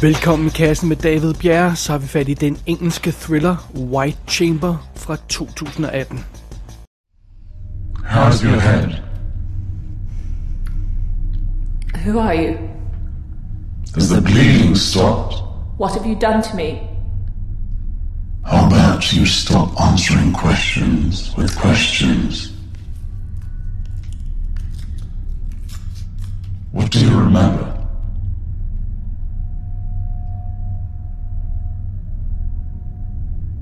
Velkommen i kassen med David Bjerre, så har vi fat i den engelske thriller White Chamber fra 2018. How's your head? Who are you? Has the bleeding stopped? What have you done to me? How about you stop answering questions with questions? What do you remember?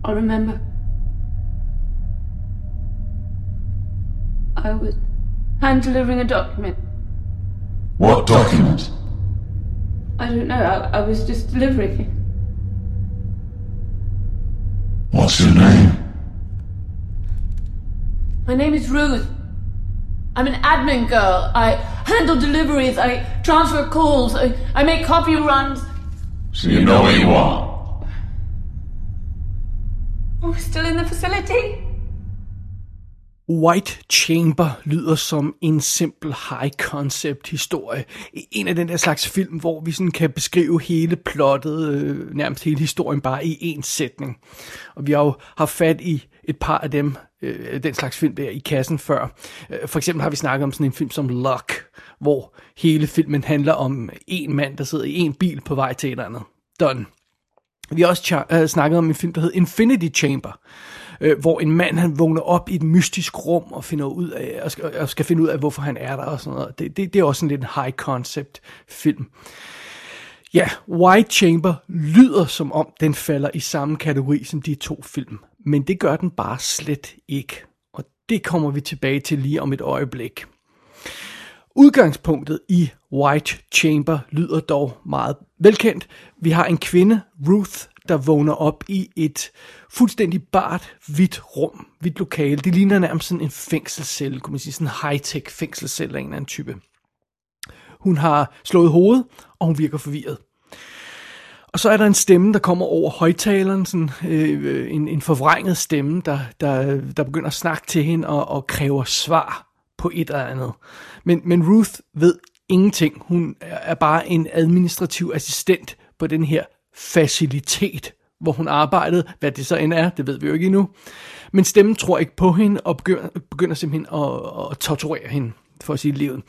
I remember. I was hand delivering a document. What document? I don't know, I, I was just delivering it. What's your name? My name is Ruth. I'm an admin girl. I handle deliveries. I transfer calls. I, I make copy runs. So you know where you are. Oh, we're still in the facility? White Chamber lyder som en simpel high-concept historie. E- en af den der slags film, hvor vi sådan kan beskrive hele plottet, øh, nærmest hele historien, bare i én sætning. Og vi har jo haft fat i et par af dem, øh, den slags film der i kassen før. Øh, for eksempel har vi snakket om sådan en film som Luck, hvor hele filmen handler om en mand, der sidder i en bil på vej til et eller andet. Done. Vi har også øh, snakket om en film, der hedder Infinity Chamber, øh, hvor en mand han vågner op i et mystisk rum og finder ud af, og skal, og skal finde ud af, hvorfor han er der og sådan noget. Det, det, det er også en lidt high concept film. Ja, White Chamber lyder som om, den falder i samme kategori som de to film, men det gør den bare slet ikke. Og det kommer vi tilbage til lige om et øjeblik. Udgangspunktet i White Chamber lyder dog meget velkendt. Vi har en kvinde, Ruth, der vågner op i et fuldstændig bart, hvidt rum, hvidt lokale. Det ligner nærmest sådan en fængselscelle, kunne man sige, sådan en high-tech fængselscelle af en eller anden type. Hun har slået hovedet, og hun virker forvirret. Og så er der en stemme, der kommer over højtaleren, sådan, øh, en, en forvrænget stemme, der, der, der begynder at snakke til hende og, og kræver svar på et eller andet. Men, men Ruth ved ingenting. Hun er bare en administrativ assistent på den her facilitet, hvor hun arbejdede. Hvad det så end er, det ved vi jo ikke endnu. Men stemmen tror ikke på hende og begynder, begynder simpelthen at, at torturere hende for at sige livet.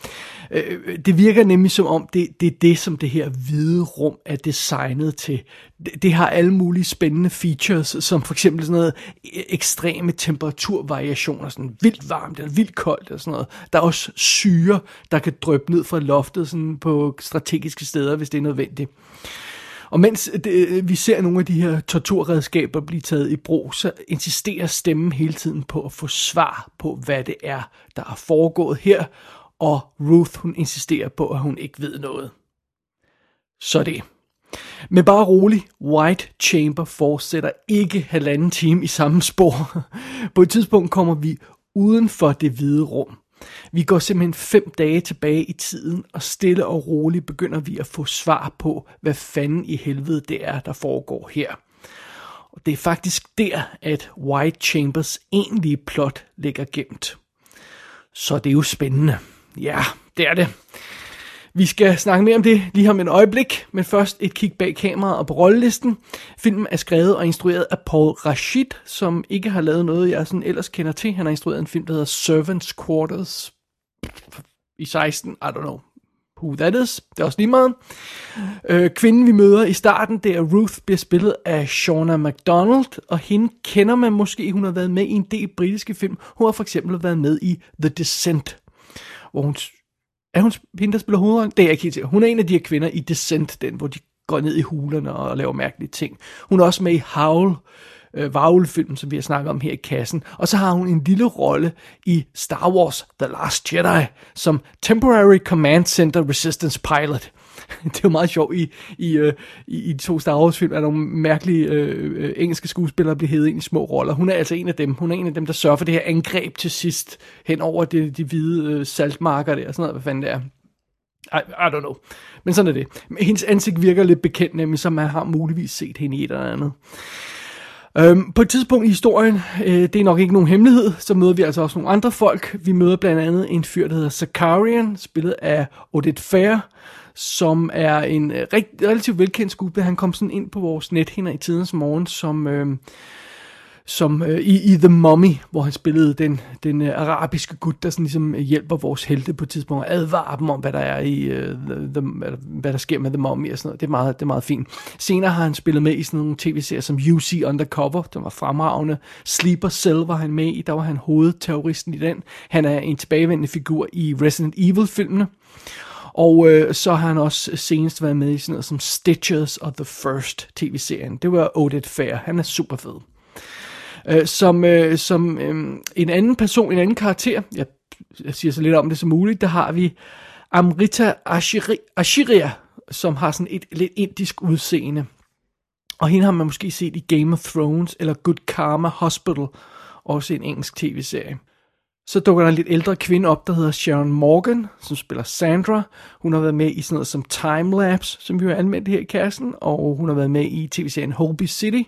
Øh, det virker nemlig som om, det, det er det, som det her hvide rum er designet til. Det, det har alle mulige spændende features, som for eksempel sådan noget ekstreme temperaturvariationer, sådan vildt varmt eller vildt koldt og sådan noget. Der er også syre, der kan drøbe ned fra loftet sådan på strategiske steder, hvis det er nødvendigt. Og mens øh, det, øh, vi ser nogle af de her torturredskaber blive taget i brug, så insisterer stemmen hele tiden på at få svar på, hvad det er, der er foregået her, og Ruth hun insisterer på, at hun ikke ved noget. Så det. Men bare rolig, White Chamber fortsætter ikke halvanden time i samme spor. På et tidspunkt kommer vi uden for det hvide rum. Vi går simpelthen fem dage tilbage i tiden, og stille og roligt begynder vi at få svar på, hvad fanden i helvede det er, der foregår her. Og det er faktisk der, at White Chambers egentlige plot ligger gemt. Så det er jo spændende. Ja, det er det. Vi skal snakke mere om det lige om et øjeblik, men først et kig bag kameraet og på rollelisten. Filmen er skrevet og instrueret af Paul Rashid, som ikke har lavet noget, jeg sådan ellers kender til. Han har instrueret en film, der hedder Servants Quarters i 16, I don't know who that is, det er også lige meget. Øh, kvinden vi møder i starten, det er Ruth, bliver spillet af Shauna McDonald, og hende kender man måske, hun har været med i en del britiske film. Hun har for eksempel været med i The Descent, hvor hun er hun hende, der spiller hovedrollen? Det er jeg ikke helt sikker. Hun er en af de her kvinder i Descent, den, hvor de går ned i hulerne og laver mærkelige ting. Hun er også med i Howl, øh, Varulv-filmen, som vi har snakket om her i kassen. Og så har hun en lille rolle i Star Wars The Last Jedi, som Temporary Command Center Resistance Pilot. det er jo meget sjovt, i, i, øh, i, i de to Star Wars film, at nogle mærkelige øh, øh, engelske skuespillere bliver hævet ind i små roller. Hun er altså en af dem. Hun er en af dem, der sørger for det her angreb til sidst, hen over de, de hvide øh, saltmarker der, og sådan noget, hvad fanden det er. I, I don't know. Men sådan er det. Hendes ansigt virker lidt bekendt, nemlig, som man har muligvis set hende i et eller andet. Øhm, på et tidspunkt i historien, øh, det er nok ikke nogen hemmelighed, så møder vi altså også nogle andre folk. Vi møder blandt andet en fyr, der hedder Zakarian, spillet af Odette Fair, som er en øh, rigt, relativt velkendt skuespiller. Han kom sådan ind på vores nethinder i tidens morgen som... Øh, som øh, i, i The Mummy, hvor han spillede den, den øh, arabiske gut, der sådan ligesom øh, hjælper vores helte på et tidspunkt og advarer dem om, hvad der er i øh, the, the, hvad der sker med The Mummy og sådan noget. Det er meget, det er meget fint. Senere har han spillet med i sådan nogle tv-serier som UC Undercover, der var fremragende. Sleeper Cell var han med i, der var han hovedterroristen i den. Han er en tilbagevendende figur i Resident Evil-filmene. Og øh, så har han også senest været med i sådan noget som Stitches og The First tv-serien. Det var Odette Fair. Han er super fed. Øh, som øh, som øh, en anden person, en anden karakter, jeg, jeg siger så lidt om det som muligt, der har vi Amrita Ashiri, Ashiria, som har sådan et lidt indisk udseende. Og hende har man måske set i Game of Thrones eller Good Karma Hospital, også en engelsk tv-serie. Så dukker der en lidt ældre kvinde op, der hedder Sharon Morgan, som spiller Sandra. Hun har været med i sådan noget som Time Lapse, som vi har anmeldt her i kassen, og hun har været med i tv-serien Holby City,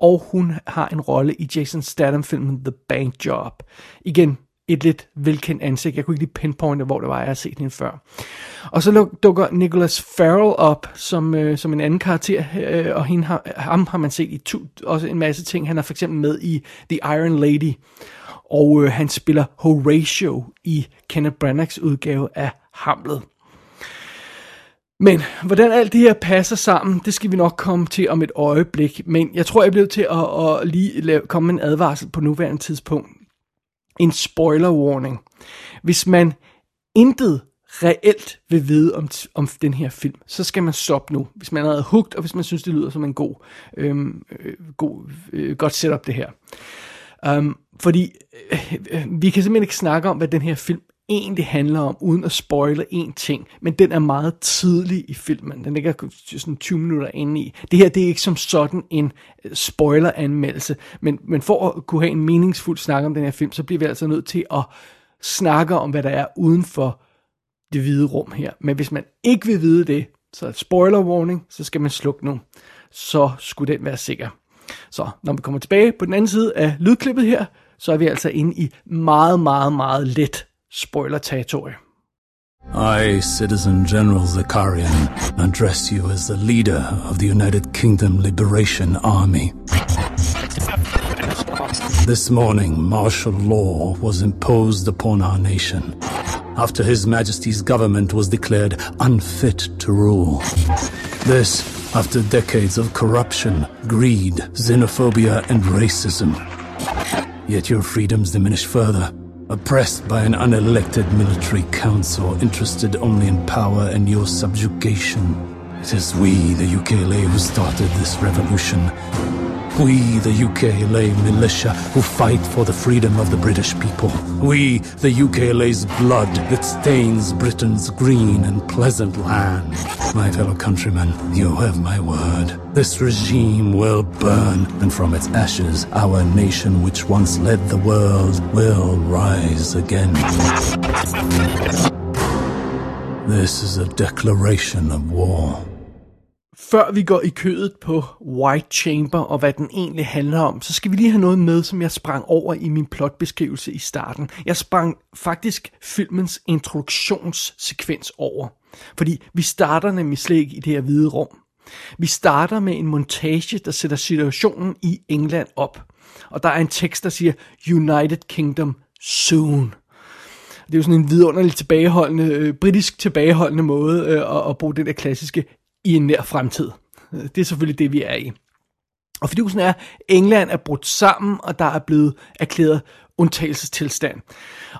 og hun har en rolle i Jason Statham-filmen The Bank Job. Igen, et lidt velkendt ansigt. Jeg kunne ikke lige pinpointe, hvor det var, jeg har set hende før. Og så dukker Nicholas Farrell op som, øh, som en anden karakter, øh, og hende har, ham har man set i to, også en masse ting. Han er for eksempel med i The Iron Lady, og øh, han spiller Horatio i Kenneth Branaghs udgave af Hamlet. Men hvordan alt det her passer sammen, det skal vi nok komme til om et øjeblik. Men jeg tror, jeg bliver til at, at lige lave, komme med en advarsel på nuværende tidspunkt. En spoiler warning. Hvis man intet reelt vil vide om, om den her film, så skal man stoppe nu. Hvis man er hugt, og hvis man synes, det lyder som en god, øhm, øh, god øh, godt setup det her. Um, fordi øh, vi kan simpelthen ikke snakke om, hvad den her film egentlig handler om, uden at spoile en ting. Men den er meget tidlig i filmen. Den ligger sådan 20 minutter inde i. Det her det er ikke som sådan en øh, spoiler-anmeldelse. Men, men for at kunne have en meningsfuld snak om den her film, så bliver vi altså nødt til at snakke om, hvad der er uden for det hvide rum her. Men hvis man ikke vil vide det, så er spoiler warning, så skal man slukke nu. Så skulle den være sikker. Så når vi kommer tilbage på den anden side af lydklippet her, så er vi altså inde i meget, meget, meget let spoiler territory. I, Citizen General Zakarian, address you as the leader of the United Kingdom Liberation Army. This morning, martial law was imposed upon our nation after His Majesty's government was declared unfit to rule. This after decades of corruption, greed, xenophobia, and racism. Yet your freedoms diminish further oppressed by an unelected military council interested only in power and your subjugation. It is we, the UKLA, who started this revolution. We, the UKLA militia, who fight for the freedom of the British people. We, the UKLA's blood that stains Britain's green and pleasant land. My fellow countrymen, you have my word. This regime will burn, and from its ashes, our nation, which once led the world, will rise again. This is a declaration of war. Før vi går i kødet på White Chamber og hvad den egentlig handler om, så skal vi lige have noget med, som jeg sprang over i min plotbeskrivelse i starten. Jeg sprang faktisk filmens introduktionssekvens over. Fordi vi starter nemlig slet ikke i det her hvide rum. Vi starter med en montage, der sætter situationen i England op. Og der er en tekst, der siger, United Kingdom soon. Det er jo sådan en vidunderlig tilbageholdende, øh, britisk tilbageholdende måde øh, at, at bruge den der klassiske i en nær fremtid. Det er selvfølgelig det, vi er i. Og fidusen er, er, England er brudt sammen, og der er blevet erklæret undtagelsestilstand.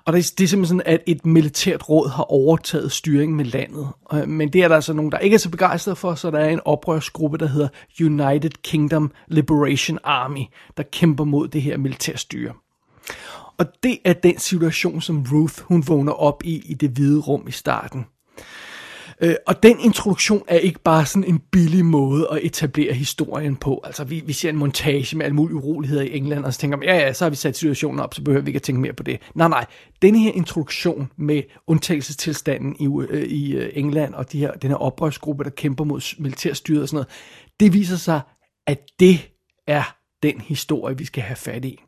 Og det er, det er simpelthen sådan, at et militært råd har overtaget styringen med landet. Øh, men det er der altså nogen, der ikke er så begejstret for, så der er en oprørsgruppe, der hedder United Kingdom Liberation Army, der kæmper mod det her militærstyre. Og det er den situation, som Ruth hun vågner op i i det hvide rum i starten. Øh, og den introduktion er ikke bare sådan en billig måde at etablere historien på. Altså, vi, vi ser en montage med alle mulige uroligheder i England, og så tænker man, ja, ja, så har vi sat situationen op, så behøver vi ikke at tænke mere på det. Nej, nej. den her introduktion med undtagelsestilstanden i, øh, i øh, England, og de her, den her oprørsgruppe, der kæmper mod militærstyret og sådan noget, det viser sig, at det er den historie, vi skal have fat i.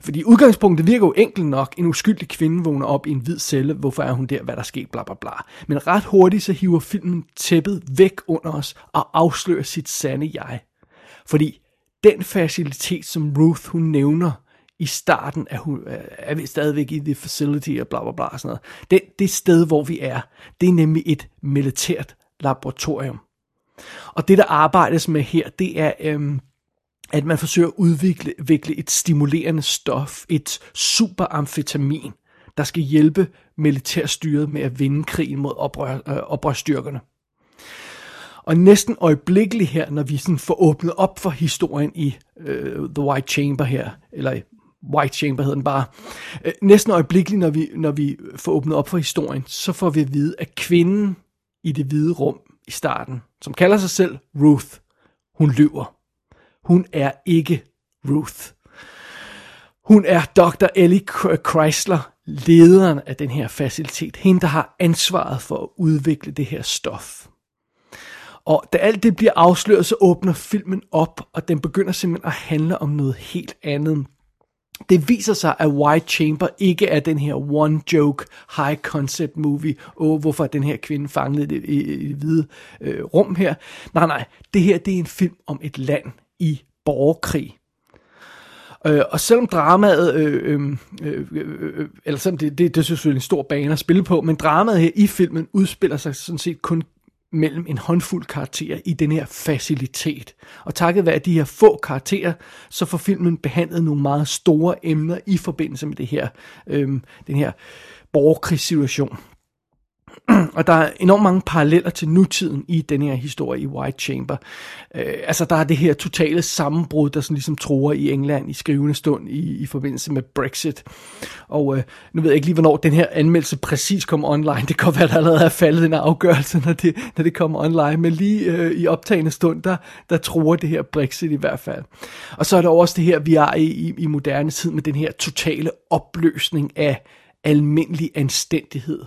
Fordi udgangspunktet virker jo enkelt nok. En uskyldig kvinde vågner op i en hvid celle. Hvorfor er hun der? Hvad der sker? Bla bla bla. Men ret hurtigt så hiver filmen tæppet væk under os og afslører sit sande jeg. Fordi den facilitet, som Ruth hun nævner i starten, er, hun, øh, er vi stadigvæk i the facility og bla bla bla og sådan noget. Det, det sted, hvor vi er, det er nemlig et militært laboratorium. Og det, der arbejdes med her, det er, øhm, at man forsøger at udvikle, udvikle et stimulerende stof, et superamfetamin, der skal hjælpe militærstyret med at vinde krigen mod oprør, øh, oprørstyrkerne. Og næsten øjeblikkeligt her, når vi sådan får åbnet op for historien i øh, The White Chamber her, eller White Chamber hedder den bare, øh, næsten øjeblikkeligt, når vi, når vi får åbnet op for historien, så får vi at vide, at kvinden i det hvide rum i starten, som kalder sig selv Ruth, hun lyver. Hun er ikke Ruth. Hun er Dr. Ellie Chrysler, lederen af den her facilitet. Hende, der har ansvaret for at udvikle det her stof. Og da alt det bliver afsløret, så åbner filmen op, og den begynder simpelthen at handle om noget helt andet. Det viser sig, at White Chamber ikke er den her one joke, high concept movie. Åh, hvorfor er den her kvinde fanget i det, i, i det hvide øh, rum her? Nej, nej. Det her, det er en film om et land i borgerkrig. Øh, og selvom dramaet, øh, øh, øh, øh, eller selvom det, det, det er selvfølgelig en stor bane at spille på, men dramaet her i filmen udspiller sig sådan set kun mellem en håndfuld karakterer i den her facilitet. Og takket være de her få karakterer, så får filmen behandlet nogle meget store emner i forbindelse med det her, øh, den her borgerkrigssituation. og der er enormt mange paralleller til nutiden i den her historie i White Chamber. Øh, altså der er det her totale sammenbrud, der sådan ligesom tror i England i skrivende stund i, i forbindelse med Brexit. Og øh, nu ved jeg ikke lige, hvornår den her anmeldelse præcis kommer online. Det kan være, der allerede er faldet en afgørelse, når det, når det kommer online. Men lige øh, i optagende stund, der, der tror det her Brexit i hvert fald. Og så er der også det her, vi er i, i, i moderne tid med den her totale opløsning af almindelig anstændighed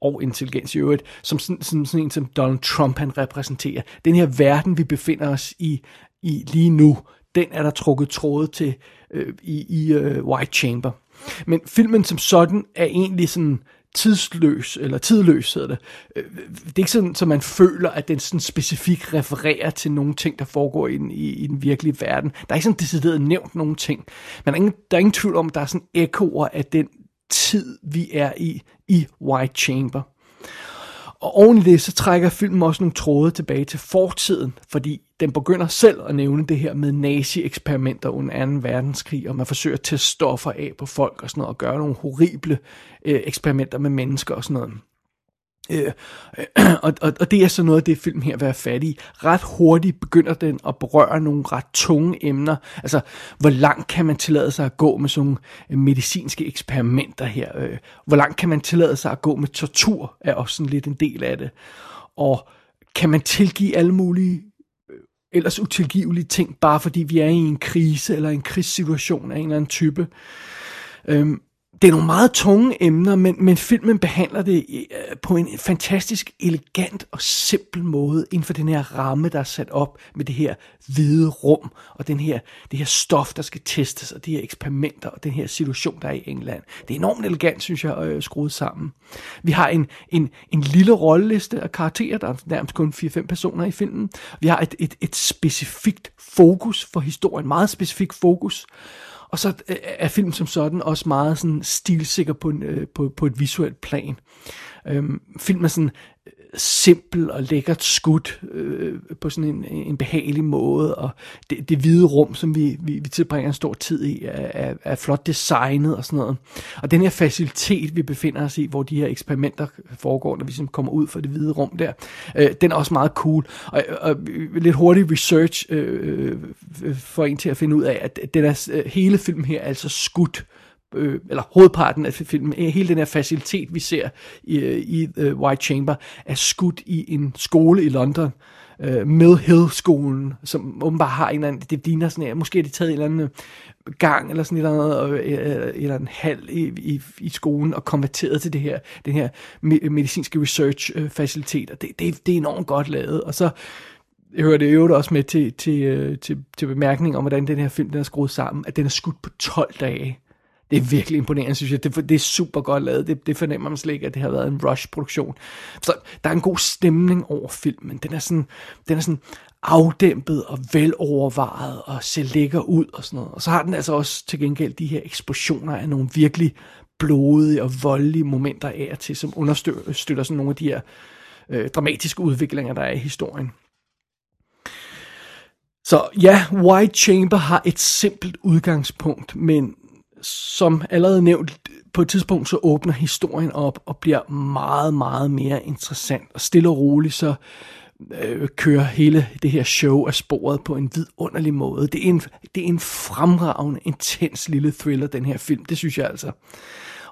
og intelligens i øvrigt, som sådan, sådan, sådan en som Donald Trump han repræsenterer. Den her verden, vi befinder os i, i lige nu, den er der trukket tråde til øh, i, i øh, White Chamber. Men filmen som sådan er egentlig sådan tidsløs, eller tidløs hedder det. Øh, det er ikke sådan, at man føler, at den sådan specifikt refererer til nogle ting, der foregår i i, i den virkelige verden. Der er ikke sådan decideret nævnt nogle ting. Men der er ingen, der er ingen tvivl om, at der er sådan ekoer af den tid, vi er i, i White Chamber. Og oven i det, så trækker filmen også nogle tråde tilbage til fortiden, fordi den begynder selv at nævne det her med nazi-eksperimenter under 2. verdenskrig, og man forsøger at teste stoffer af på folk og sådan noget, og gøre nogle horrible øh, eksperimenter med mennesker og sådan noget. Øh, og, og, og det er så noget af det film her at fat i. Ret hurtigt begynder den at berøre nogle ret tunge emner. Altså, hvor langt kan man tillade sig at gå med sådan nogle medicinske eksperimenter her? Øh, hvor langt kan man tillade sig at gå med tortur, er også sådan lidt en del af det. Og kan man tilgive alle mulige øh, ellers utilgivelige ting, bare fordi vi er i en krise eller en krigssituation af en eller anden type. Øhm, det er nogle meget tunge emner, men, men filmen behandler det øh, på en fantastisk elegant og simpel måde inden for den her ramme, der er sat op med det her hvide rum og den her, det her stof, der skal testes og de her eksperimenter og den her situation, der er i England. Det er enormt elegant, synes jeg, øh, skruet sammen. Vi har en, en, en lille rolleliste af karakterer, der er nærmest kun 4-5 personer i filmen. Vi har et, et, et specifikt fokus for historien, meget specifikt fokus. Og så øh, er filmen som sådan også meget sådan stilsikker på, en, øh, på, på et visuelt plan. Øhm, filmen er sådan simpel og lækkert skudt øh, på sådan en, en behagelig måde, og det, det hvide rum, som vi, vi, vi tilbringer en stor tid i, er, er, er flot designet og sådan noget. Og den her facilitet, vi befinder os i, hvor de her eksperimenter foregår, når vi ligesom kommer ud fra det hvide rum der, øh, den er også meget cool. Og, og øh, lidt hurtig research øh, øh, for en til at finde ud af, at den er, øh, hele filmen her er altså skudt øh, Øh, eller hovedparten af filmen, øh, hele den her facilitet, vi ser i, øh, i The White Chamber, er skudt i en skole i London, Med Mill Hill-skolen, som åbenbart har en eller anden, det ligner sådan her, måske har de taget en eller anden gang, eller sådan et eller andet, eller en hal i, i, i skolen, og konverteret til det her, den her medicinske research-facilitet, og det, det, det er enormt godt lavet, og så jeg hører det jo også med til, til, til, til bemærkning om, hvordan den her film den er skruet sammen, at den er skudt på 12 dage. Det er virkelig imponerende, synes jeg. Det, det er super godt lavet. Det, det fornemmer man slet ikke, at det har været en rush-produktion. Så der er en god stemning over filmen. Den er sådan, den er sådan afdæmpet og velovervejet og ser lækker ud og sådan noget. Og så har den altså også til gengæld de her eksplosioner af nogle virkelig blodige og voldelige momenter af og til, som understøtter sådan nogle af de her øh, dramatiske udviklinger, der er i historien. Så ja, White Chamber har et simpelt udgangspunkt, men som allerede nævnt, på et tidspunkt så åbner historien op og bliver meget, meget mere interessant. Og stille og roligt så øh, kører hele det her show af sporet på en vidunderlig måde. Det er en, det er en fremragende, intens lille thriller, den her film. Det synes jeg altså.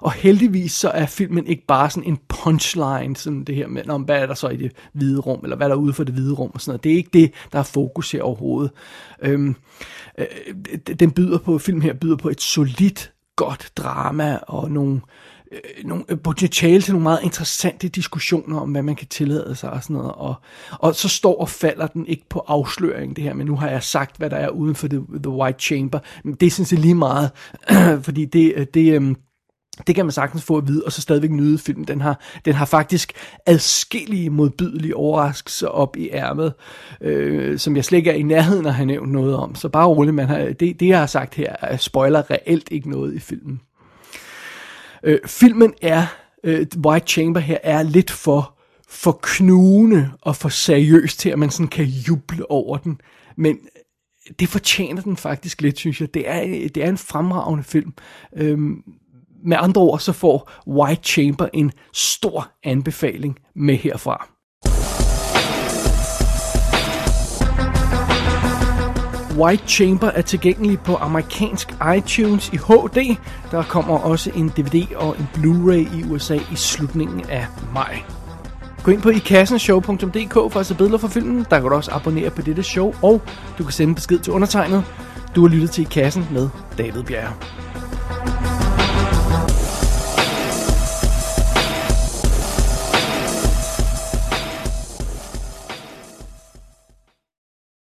Og heldigvis så er filmen ikke bare sådan en punchline, sådan det her med, om hvad er der så i det hvide rum, eller hvad er der ude for det hvide rum, og sådan noget. Det er ikke det, der er fokus her overhovedet. Øhm, øh, den byder på, film her byder på et solidt, godt drama, og nogle, øh, nogle øh, potentiale til nogle meget interessante diskussioner om, hvad man kan tillade sig og sådan noget. Og, og så står og falder den ikke på afsløring, det her, men nu har jeg sagt, hvad der er uden for The, the White Chamber. Det synes jeg lige meget, fordi det, øh, det, øh, det kan man sagtens få at vide, og så stadigvæk nyde filmen. Den har, den har faktisk adskillige modbydelige overraskelser op i ærmet, øh, som jeg slet ikke er i nærheden at have nævnt noget om. Så bare roligt, man har, det, det jeg har sagt her, spoiler reelt ikke noget i filmen. Øh, filmen er, øh, White Chamber her, er lidt for, for knugende og for seriøs til, at man sådan kan juble over den. Men det fortjener den faktisk lidt, synes jeg. Det er, det er en fremragende film. Øhm, med andre ord, så får White Chamber en stor anbefaling med herfra. White Chamber er tilgængelig på amerikansk iTunes i HD. Der kommer også en DVD og en Blu-ray i USA i slutningen af maj. Gå ind på ikassenshow.dk for at se billeder fra filmen. Der kan du også abonnere på dette show, og du kan sende besked til undertegnet. Du har lyttet til I Kassen med David Bjerre.